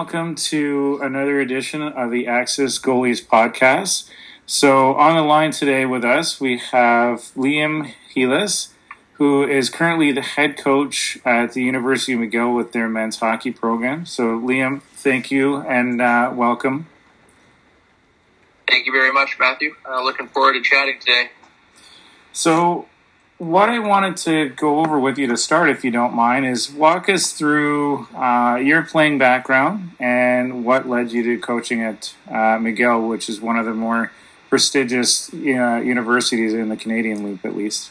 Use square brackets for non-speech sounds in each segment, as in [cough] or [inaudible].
Welcome to another edition of the Axis Goalies podcast. So, on the line today with us, we have Liam Heelis, who is currently the head coach at the University of McGill with their men's hockey program. So, Liam, thank you and uh, welcome. Thank you very much, Matthew. Uh, looking forward to chatting today. So, what I wanted to go over with you to start, if you don't mind, is walk us through uh, your playing background and what led you to coaching at uh, McGill, which is one of the more prestigious uh, universities in the Canadian Loop, at least.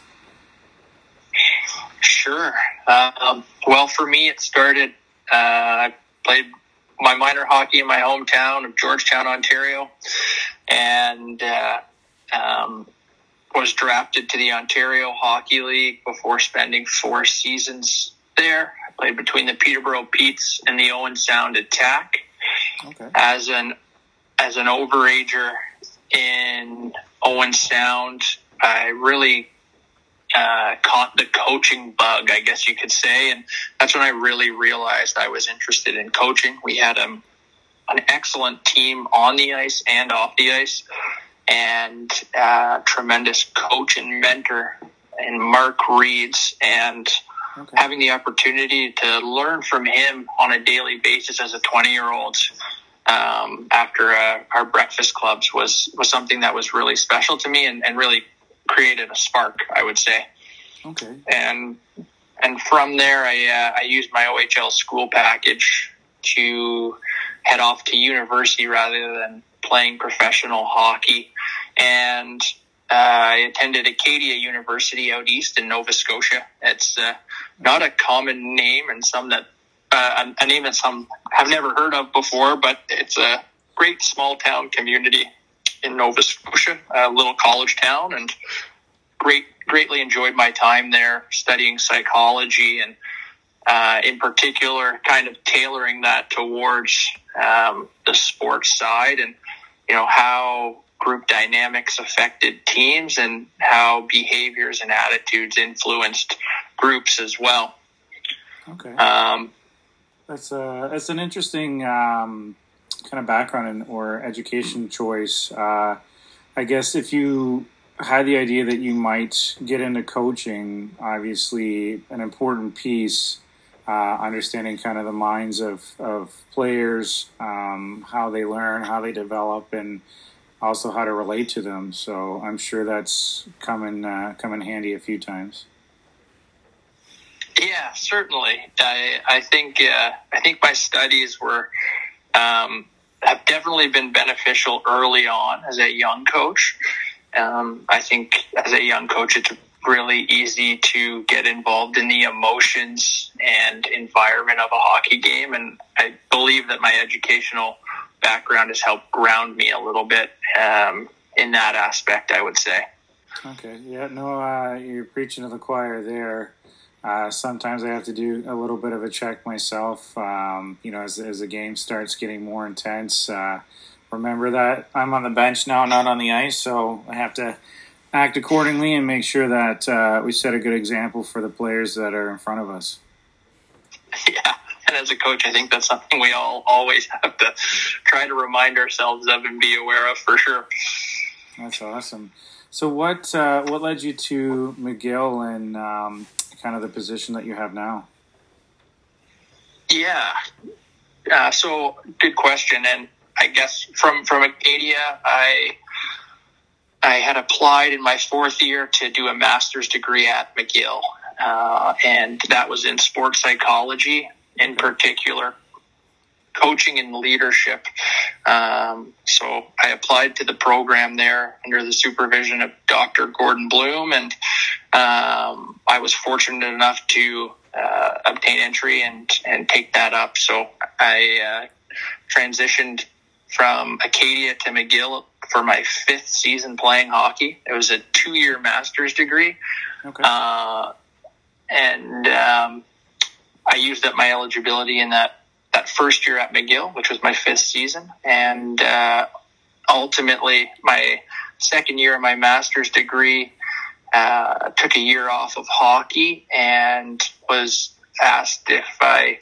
Sure. Um, well, for me, it started. Uh, I played my minor hockey in my hometown of Georgetown, Ontario, and uh, um, was drafted to the Ontario Hockey League before spending four seasons there. I played between the Peterborough Petes and the Owen Sound Attack. Okay. As an as an overager in Owen Sound, I really uh, caught the coaching bug, I guess you could say, and that's when I really realized I was interested in coaching. We had um, an excellent team on the ice and off the ice and uh, tremendous coach and mentor and Mark Reeds and okay. having the opportunity to learn from him on a daily basis as a 20 year old um, after uh, our breakfast clubs was, was something that was really special to me and, and really created a spark, I would say. Okay. And and from there, I uh, I used my OHL school package to head off to university rather than playing professional hockey. And uh, I attended Acadia University out east in Nova Scotia. It's uh, not a common name and some that uh, a name that some have never heard of before, but it's a great small town community in Nova Scotia, a little college town, and great greatly enjoyed my time there studying psychology and uh, in particular kind of tailoring that towards um, the sports side and you know how group dynamics affected teams and how behaviors and attitudes influenced groups as well. Okay. Um, that's a uh, that's an interesting um, kind of background in, or education choice. Uh, I guess if you had the idea that you might get into coaching, obviously an important piece uh, understanding kind of the minds of, of players, um, how they learn, how they develop, and also how to relate to them. So I'm sure that's come in, uh, come in handy a few times. Yeah, certainly. I, I think uh, I think my studies were um, have definitely been beneficial early on as a young coach. Um, I think as a young coach, it's really easy to get involved in the emotions and environment of a hockey game. And I believe that my educational background has helped ground me a little bit um, in that aspect, I would say. Okay. Yeah, no, uh, you're preaching to the choir there. Uh, sometimes I have to do a little bit of a check myself. Um, you know, as, as the game starts getting more intense, uh, remember that I'm on the bench now, not on the ice, so I have to act accordingly and make sure that uh, we set a good example for the players that are in front of us. Yeah, and as a coach, I think that's something we all always have to try to remind ourselves of and be aware of for sure. That's awesome. So, what uh, what led you to McGill and um, kind of the position that you have now? Yeah, uh, so good question, and I guess from from Acadia, I I had applied in my fourth year to do a master's degree at McGill, uh, and that was in sports psychology in particular, coaching and leadership. Um, so I applied to the program there under the supervision of Dr. Gordon Bloom, and um, I was fortunate enough to uh, obtain entry and and take that up. So I uh, transitioned from Acadia to McGill for my fifth season playing hockey. It was a two year master's degree. Okay. Uh, and um, I used up my eligibility in that, that first year at McGill, which was my fifth season. And uh, ultimately, my second year of my master's degree, uh, took a year off of hockey and was asked if I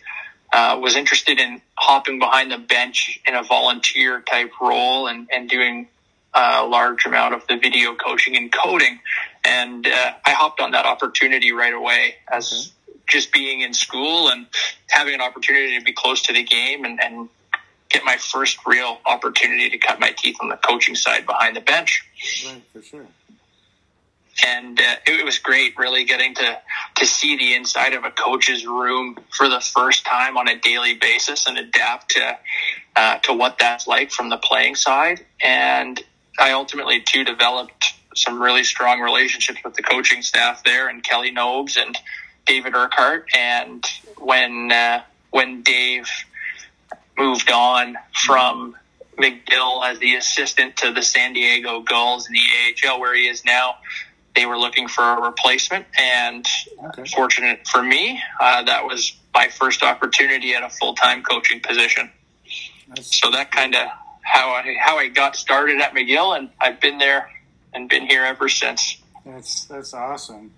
uh, was interested in hopping behind the bench in a volunteer type role and, and doing a large amount of the video coaching and coding. And uh, I hopped on that opportunity right away as just being in school and having an opportunity to be close to the game and, and get my first real opportunity to cut my teeth on the coaching side behind the bench. Right, for sure and uh, it was great really getting to to see the inside of a coach's room for the first time on a daily basis and adapt to uh, to what that's like from the playing side and I ultimately too developed some really strong relationships with the coaching staff there and Kelly Nobes and David Urquhart and when uh, when Dave moved on from McGill as the assistant to the San Diego Gulls in the AHL where he is now they were looking for a replacement, and okay. fortunate for me, uh, that was my first opportunity at a full time coaching position. So that kind of how I how I got started at McGill, and I've been there and been here ever since. That's that's awesome.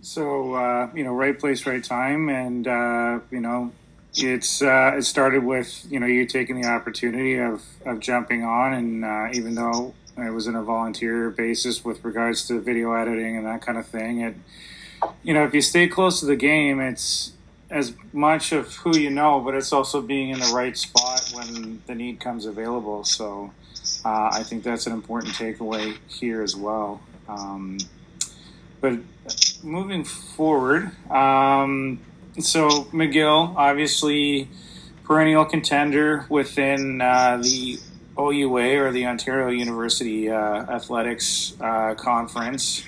So uh, you know, right place, right time, and uh, you know, it's uh, it started with you know you taking the opportunity of of jumping on, and uh, even though it was in a volunteer basis with regards to video editing and that kind of thing. It, you know, if you stay close to the game, it's as much of who you know, but it's also being in the right spot when the need comes available. So uh, I think that's an important takeaway here as well. Um, but moving forward, um, so McGill, obviously perennial contender within uh, the OUA or the Ontario University uh, Athletics uh, Conference,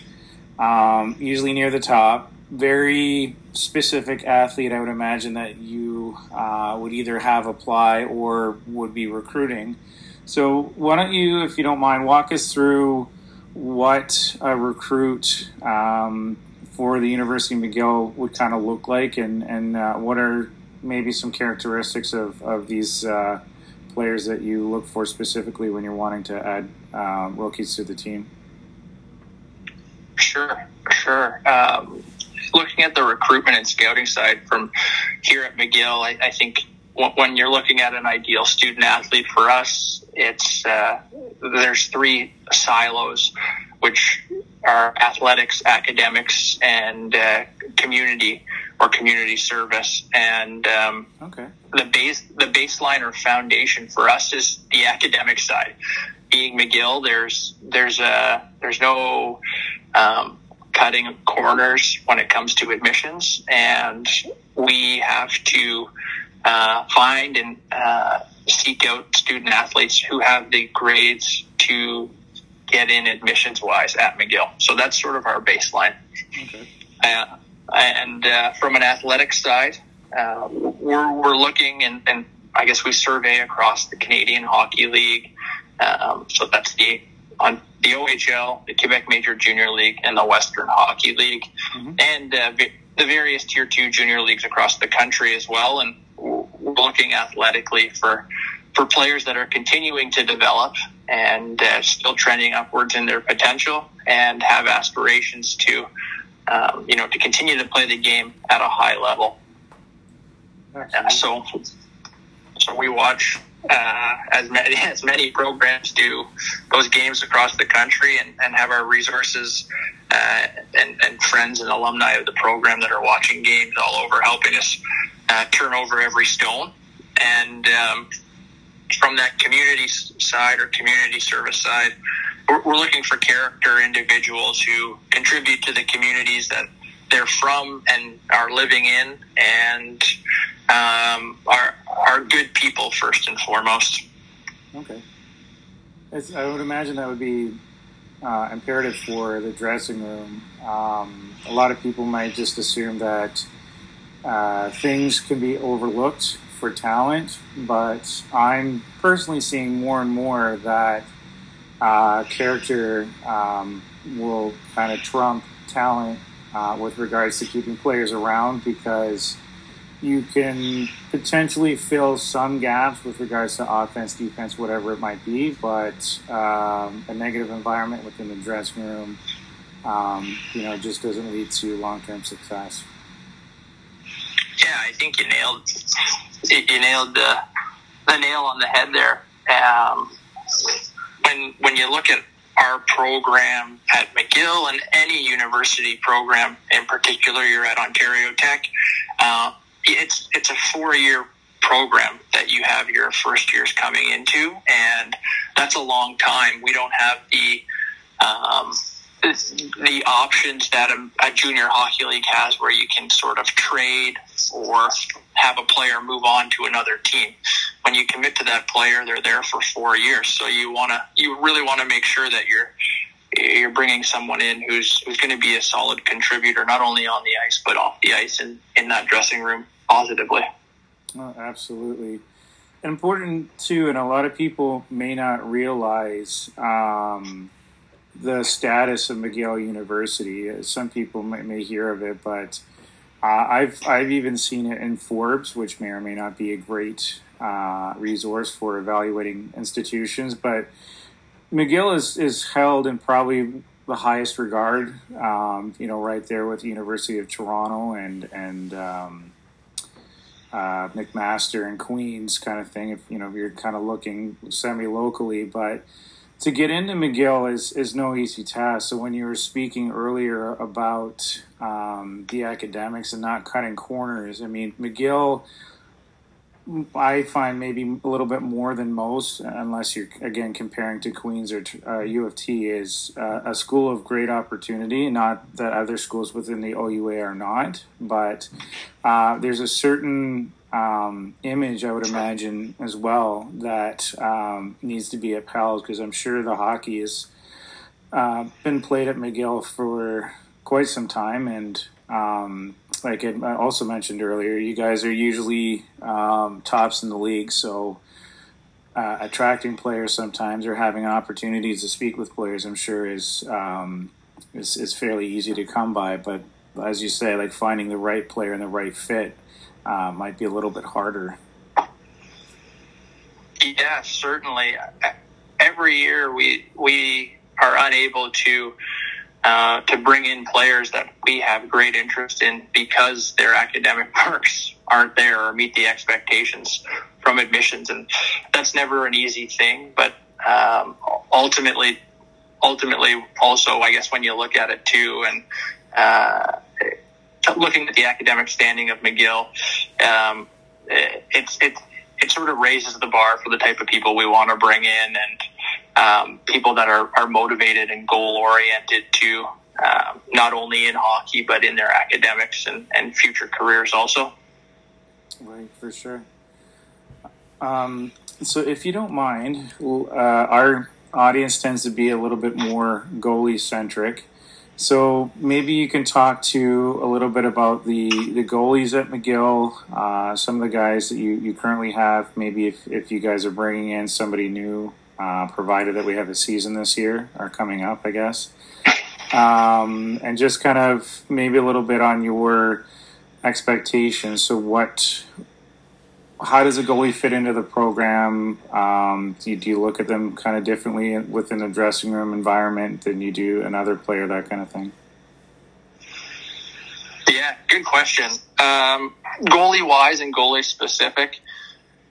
um, usually near the top. Very specific athlete, I would imagine that you uh, would either have apply or would be recruiting. So, why don't you, if you don't mind, walk us through what a recruit um, for the University of McGill would kind of look like, and and uh, what are maybe some characteristics of of these uh, players that you look for specifically when you're wanting to add um, rookies to the team? Sure, sure. Um, looking at the recruitment and scouting side from here at McGill, I, I think when you're looking at an ideal student athlete for us, it's uh, there's three silos, which are athletics, academics, and uh, community or community service. And um, okay. the base, the baseline or foundation for us is the academic side. Being McGill, there's there's a there's no um, cutting corners when it comes to admissions, and we have to uh, find and uh, seek out student athletes who have the grades to get in admissions wise at McGill. So that's sort of our baseline. Okay. Uh, and uh, from an athletic side, uh, we're, we're looking and, and, I guess we survey across the Canadian Hockey League. Um, so that's the on the OHL, the Quebec Major Junior League, and the Western Hockey League, mm-hmm. and uh, the various Tier Two junior leagues across the country as well. And we're looking athletically for for players that are continuing to develop and uh, still trending upwards in their potential and have aspirations to um, you know, to continue to play the game at a high level. Uh, so, so we watch uh, as many [laughs] as many programs do those games across the country, and, and have our resources uh, and, and friends and alumni of the program that are watching games all over, helping us uh, turn over every stone. And um, from that community side or community service side, we're, we're looking for character individuals who contribute to the communities that they're from and are living in, and um, are are good people first and foremost. Okay, it's, I would imagine that would be uh, imperative for the dressing room. Um, a lot of people might just assume that uh, things can be overlooked for talent, but I'm personally seeing more and more that uh, character um, will kind of trump talent uh, with regards to keeping players around because you can potentially fill some gaps with regards to offense, defense, whatever it might be, but um, a negative environment within the dressing room, um, you know, just doesn't lead to long-term success. Yeah, I think you nailed you nailed the the nail on the head there. Um, when when you look at our program at McGill and any university program in particular, you're at Ontario Tech. Uh, it's it's a four year program that you have your first years coming into, and that's a long time. We don't have the um, the options that a, a, junior hockey league has where you can sort of trade or have a player move on to another team. When you commit to that player, they're there for four years. So you want to, you really want to make sure that you're, you're bringing someone in who's, who's going to be a solid contributor, not only on the ice, but off the ice and in that dressing room positively. Oh, absolutely. Important too, and a lot of people may not realize, um, the status of McGill University. Some people may, may hear of it, but uh, I've I've even seen it in Forbes, which may or may not be a great uh, resource for evaluating institutions. But McGill is is held in probably the highest regard. Um, you know, right there with the University of Toronto and and um, uh, McMaster and Queens kind of thing. If you know, if you're kind of looking semi locally, but to get into McGill is is no easy task. So when you were speaking earlier about um, the academics and not cutting corners, I mean McGill. I find maybe a little bit more than most, unless you're again comparing to Queens or uh, U of T, is uh, a school of great opportunity. Not that other schools within the OUA are not, but uh, there's a certain um, image, I would imagine, as well, that um, needs to be upheld because I'm sure the hockey has uh, been played at McGill for quite some time. And um, like I also mentioned earlier, you guys are usually um, tops in the league. So uh, attracting players sometimes or having opportunities to speak with players, I'm sure, is, um, is, is fairly easy to come by. But as you say, like finding the right player and the right fit uh, might be a little bit harder. Yeah, certainly. Every year we we are unable to uh, to bring in players that we have great interest in because their academic [laughs] marks aren't there or meet the expectations from admissions, and that's never an easy thing. But um, ultimately, ultimately, also, I guess when you look at it too, and uh, looking at the academic standing of McGill, um, it's it it sort of raises the bar for the type of people we want to bring in and um, people that are, are motivated and goal oriented to um, not only in hockey but in their academics and, and future careers also. Right, for sure. Um, so, if you don't mind, uh, our audience tends to be a little bit more goalie centric. So maybe you can talk to a little bit about the, the goalies at McGill, uh, some of the guys that you, you currently have. Maybe if, if you guys are bringing in somebody new, uh, provided that we have a season this year or coming up, I guess. Um, and just kind of maybe a little bit on your expectations. So what how does a goalie fit into the program? Um, do, you, do, you, look at them kind of differently within the dressing room environment than you do another player, that kind of thing? Yeah, good question. Um, goalie wise and goalie specific,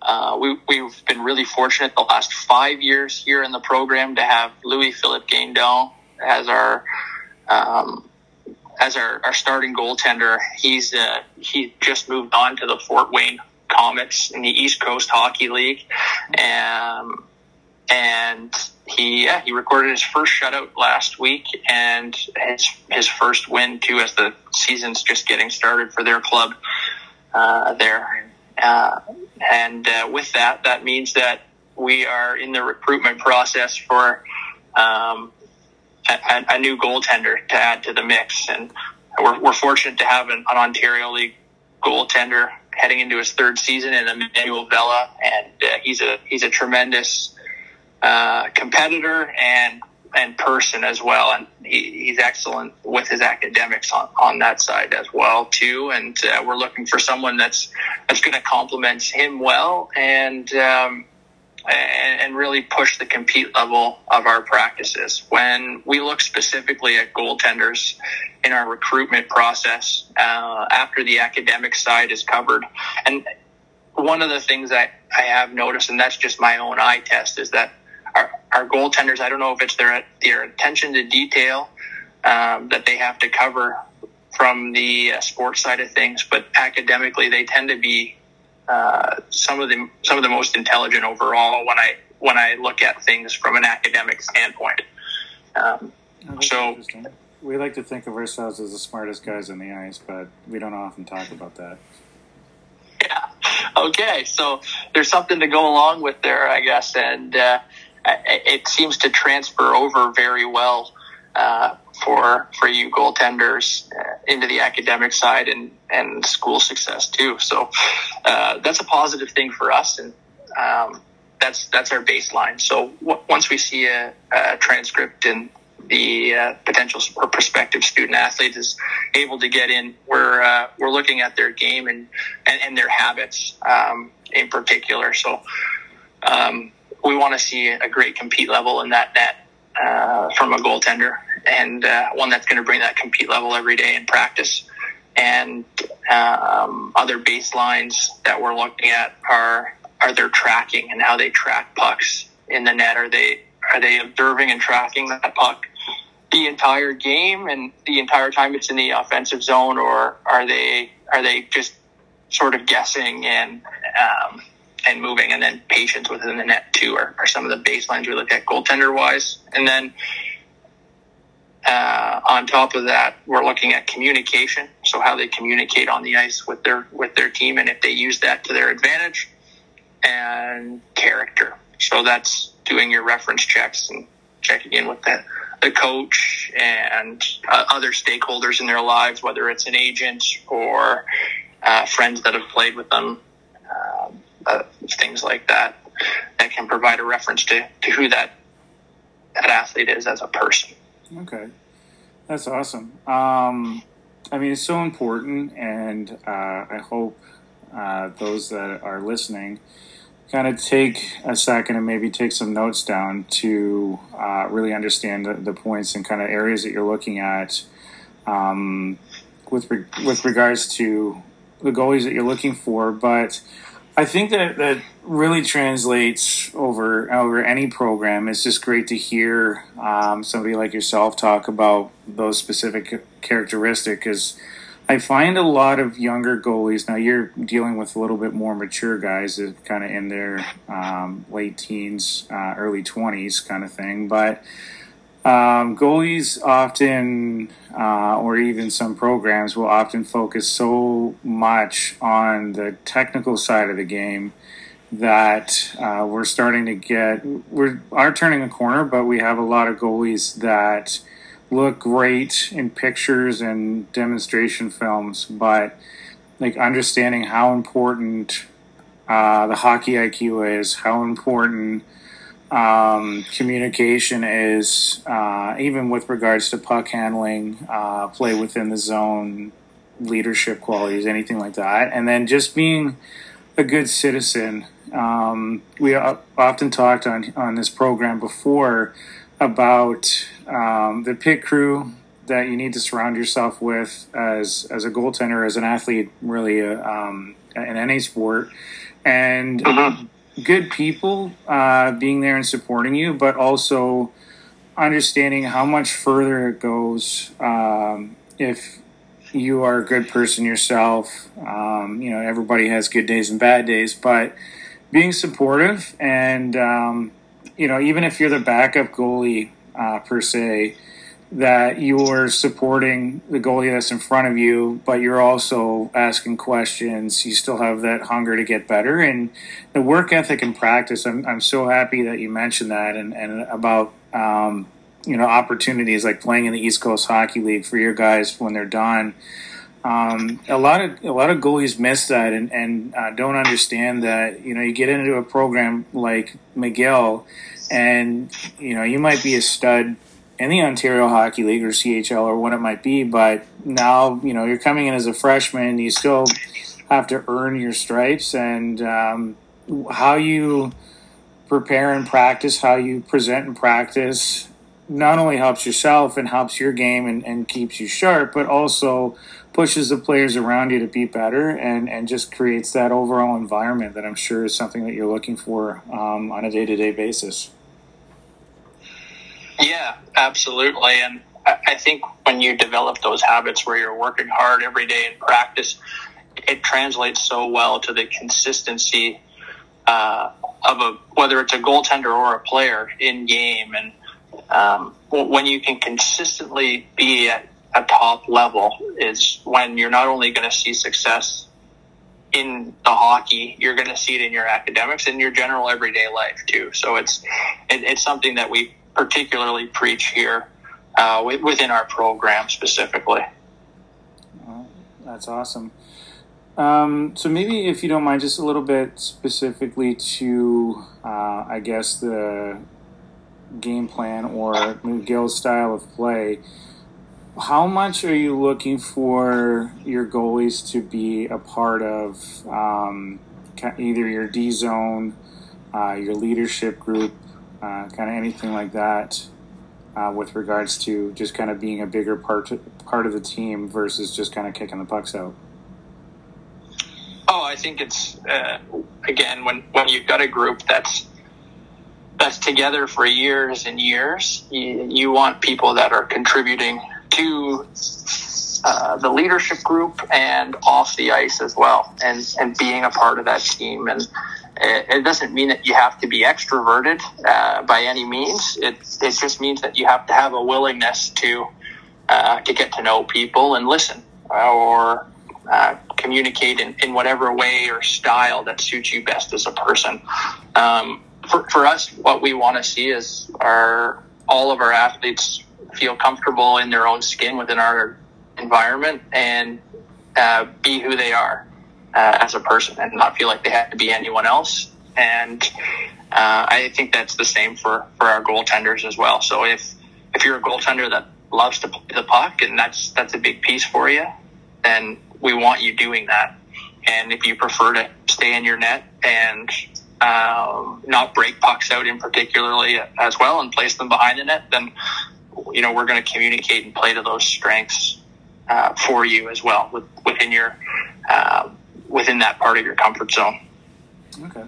uh, we, have been really fortunate the last five years here in the program to have Louis Philippe Guindon as our um, as our, our starting goaltender. He's uh, he just moved on to the Fort Wayne Komets in the East Coast Hockey League. Um, and he yeah, he recorded his first shutout last week and his his first win too as the season's just getting started for their club uh, there. Uh, and uh, with that, that means that we are in the recruitment process for um, a, a, new goaltender to add to the mix. And we're, we're fortunate to have an, an Ontario League goaltender heading into his third season in Emanuel Vella, and uh, he's a he's a tremendous uh, competitor and and person as well, and he, he's excellent with his academics on, on that side as well too. And uh, we're looking for someone that's that's going to complement him well and. Um, and, and really push the compete level of our practices. When we look specifically at goaltenders in our recruitment process uh, after the academic side is covered, and one of the things that I have noticed, and that's just my own eye test, is that our, our goaltenders, I don't know if it's their, their attention to detail um, that they have to cover from the uh, sports side of things, but academically they tend to be uh, some of the some of the most intelligent overall when I when I look at things from an academic standpoint. Um, so we like to think of ourselves as the smartest guys on the ice, but we don't often talk about that. Yeah. Okay. So there's something to go along with there, I guess, and uh, it seems to transfer over very well uh, for for you goaltenders uh, into the academic side and and school success too. So uh, that's a positive thing for us, and um, that's that's our baseline. So w- once we see a, a transcript and the uh, potential or prospective student athlete is able to get in, we're uh, we're looking at their game and and, and their habits um, in particular. So um, we want to see a great compete level in that net uh, from a goaltender and uh, one that's going to bring that compete level every day in practice. And um, other baselines that we're looking at are are their tracking and how they track pucks in the net. Are they are they observing and tracking that puck the entire game and the entire time it's in the offensive zone, or are they are they just sort of guessing and um, and moving, and then patience within the net too are, are some of the baselines we look at goaltender wise, and then uh, on top of that, we're looking at communication, so how they communicate on the ice with their with their team, and if they use that to their advantage, and character. So that's doing your reference checks and checking in with the the coach and uh, other stakeholders in their lives, whether it's an agent or uh, friends that have played with them, uh, things like that, that can provide a reference to, to who that that athlete is as a person. Okay, that's awesome. Um, I mean, it's so important, and uh, I hope uh, those that are listening kind of take a second and maybe take some notes down to uh, really understand the, the, points and kind of areas that you're looking at um, with re- with regards to the goalies that you're looking for. But I think that that really translates over over any program. It's just great to hear um, somebody like yourself talk about those specific characteristics. Because I find a lot of younger goalies now. You're dealing with a little bit more mature guys, kind of in their um, late teens, uh, early twenties, kind of thing, but um, goalies often, uh, or even some programs, will often focus so much on the technical side of the game that uh, we're starting to get we are turning a corner, but we have a lot of goalies that look great in pictures and demonstration films, but like understanding how important uh, the hockey IQ is, how important um, communication is, uh, even with regards to puck handling, uh, play within the zone, leadership qualities, anything like that. And then just being a good citizen. Um, we often talked on, on this program before about um, the pit crew that you need to surround yourself with as, as a goaltender, as an athlete, really, uh, um, in any sport. And mm-hmm good people uh, being there and supporting you, but also understanding how much further it goes um, if you are a good person yourself. Um, you know, everybody has good days and bad days, but being supportive and um, you know, even if you're the backup goalie uh, per se, that you're supporting the goalie that's in front of you, but you're also asking questions. You still have that hunger to get better and the work ethic and practice. I'm, I'm so happy that you mentioned that and, and about, um, you know, opportunities like playing in the East Coast Hockey League for your guys when they're done. Um, a lot of a lot of goalies miss that and, and uh, don't understand that. You know, you get into a program like McGill, and you know you might be a stud in the Ontario Hockey League or CHL or what it might be. But now, you know, you're coming in as a freshman, you still have to earn your stripes and um, how you prepare and practice, how you present and practice not only helps yourself and helps your game and, and keeps you sharp, but also pushes the players around you to be better and, and just creates that overall environment that I'm sure is something that you're looking for um, on a day to day basis. Yeah, absolutely. And I think when you develop those habits where you're working hard every day in practice, it translates so well to the consistency uh, of a whether it's a goaltender or a player in game. And um, when you can consistently be at a top level, is when you're not only going to see success in the hockey, you're going to see it in your academics and your general everyday life too. So it's it, it's something that we particularly preach here uh, within our program specifically. that's awesome. Um, so maybe if you don't mind, just a little bit specifically to, uh, I guess the game plan or McGill's style of play. How much are you looking for your goalies to be a part of um, either your D zone, uh, your leadership group, uh, kind of anything like that, uh, with regards to just kind of being a bigger part part of the team versus just kind of kicking the pucks out? Oh, I think it's uh, again when when you've got a group that's that's together for years and years. You, you want people that are contributing to uh, the leadership group and off the ice as well, and and being a part of that team. And it, doesn't mean that you have to be extroverted uh, by any means. It it just means that you have to have a willingness to uh, to get to know people and listen, or uh, communicate in, in whatever way or style that suits you best as a person. Um, for, for us, what we want to see is our all of our athletes feel comfortable in their own skin within our environment and uh, be who they are uh, as a person and not feel like they have to be anyone else. And uh, I think that's the same for, for our goaltenders as well. So if if you're a goaltender that loves to play the puck and that's that's a big piece for you, then we want you doing that. And if you prefer to stay in your net and um, not break pucks out in particularly as well and place them behind the net, then you know we're going to communicate and play to those strengths uh, for you as well with, within your uh, within that part of your comfort zone. Okay.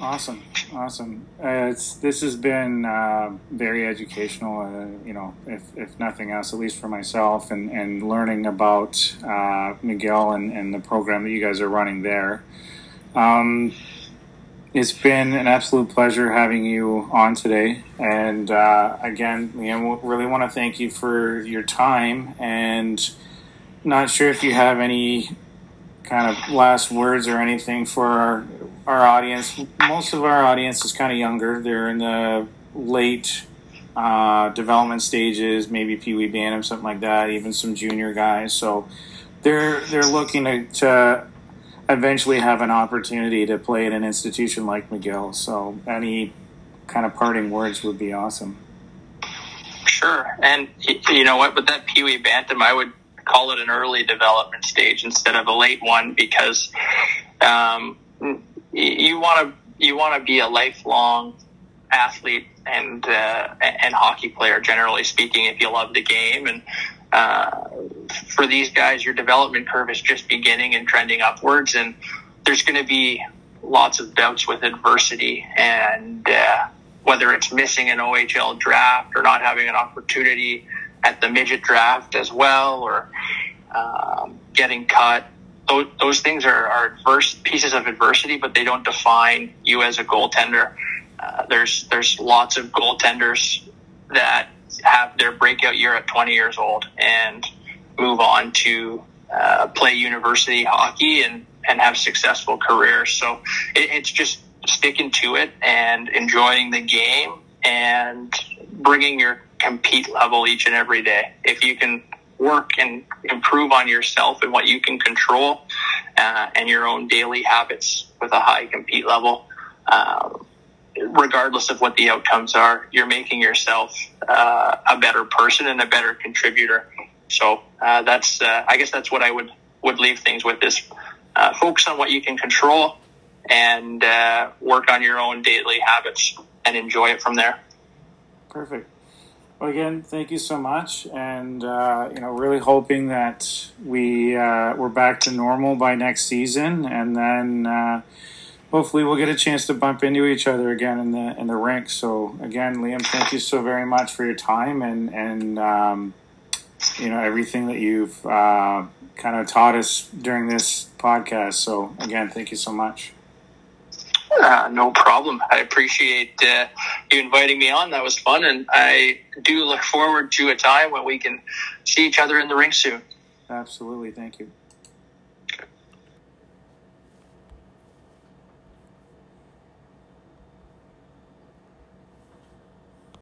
Awesome, awesome. Uh, it's this has been uh, very educational. Uh, you know, if, if nothing else, at least for myself, and, and learning about uh, McGill and, and the program that you guys are running there. Um, it's been an absolute pleasure having you on today, and uh, again, we really want to thank you for your time. And not sure if you have any kind of last words or anything for our our audience. Most of our audience is kind of younger; they're in the late uh, development stages, maybe Pee Wee Bantam, something like that. Even some junior guys, so they're they're looking to, to eventually have an opportunity to play at an institution like McGill. So any kind of parting words would be awesome. Sure. And you know what, with that Pee Wee Bantam, I would call it an early development stage instead of a late one because um, you want to you want to be a lifelong athlete and uh, and hockey player, generally speaking, if you love the game. And uh, for these guys, your development curve is just beginning and trending upwards, and there's going to be lots of bouts with adversity, and uh, whether it's missing an OHL draft or not having an opportunity at the midget draft as well, or um, getting cut. Those, those things are, are adverse pieces of adversity, but they don't define you as a goaltender. Uh, there's there's lots of goaltenders that have their breakout year at 20 years old and move on to uh, play university hockey and, and have successful careers. So it, it's just sticking to it and enjoying the game and bringing your compete level each and every day. If you can work and improve on yourself and what you can control uh, and your own daily habits with a high compete level, uh, regardless of what the outcomes are, you're making yourself uh, a better person and a better contributor. So uh, that's, uh, I guess, that's what I would would leave things with is focus on what you can control and work on your own daily habits and enjoy it from there. Perfect. Well, again, thank you so much, and uh, you know, really hoping that we uh, we're back to normal by next season, and then uh, hopefully we'll get a chance to bump into each other again in the in the rink. So again, Liam, thank you so very much for your time and and um, you know everything that you've uh, kind of taught us during this podcast. So again, thank you so much. Uh, no problem. I appreciate uh, you inviting me on. That was fun, and I do look forward to a time when we can see each other in the ring soon. Absolutely. Thank you.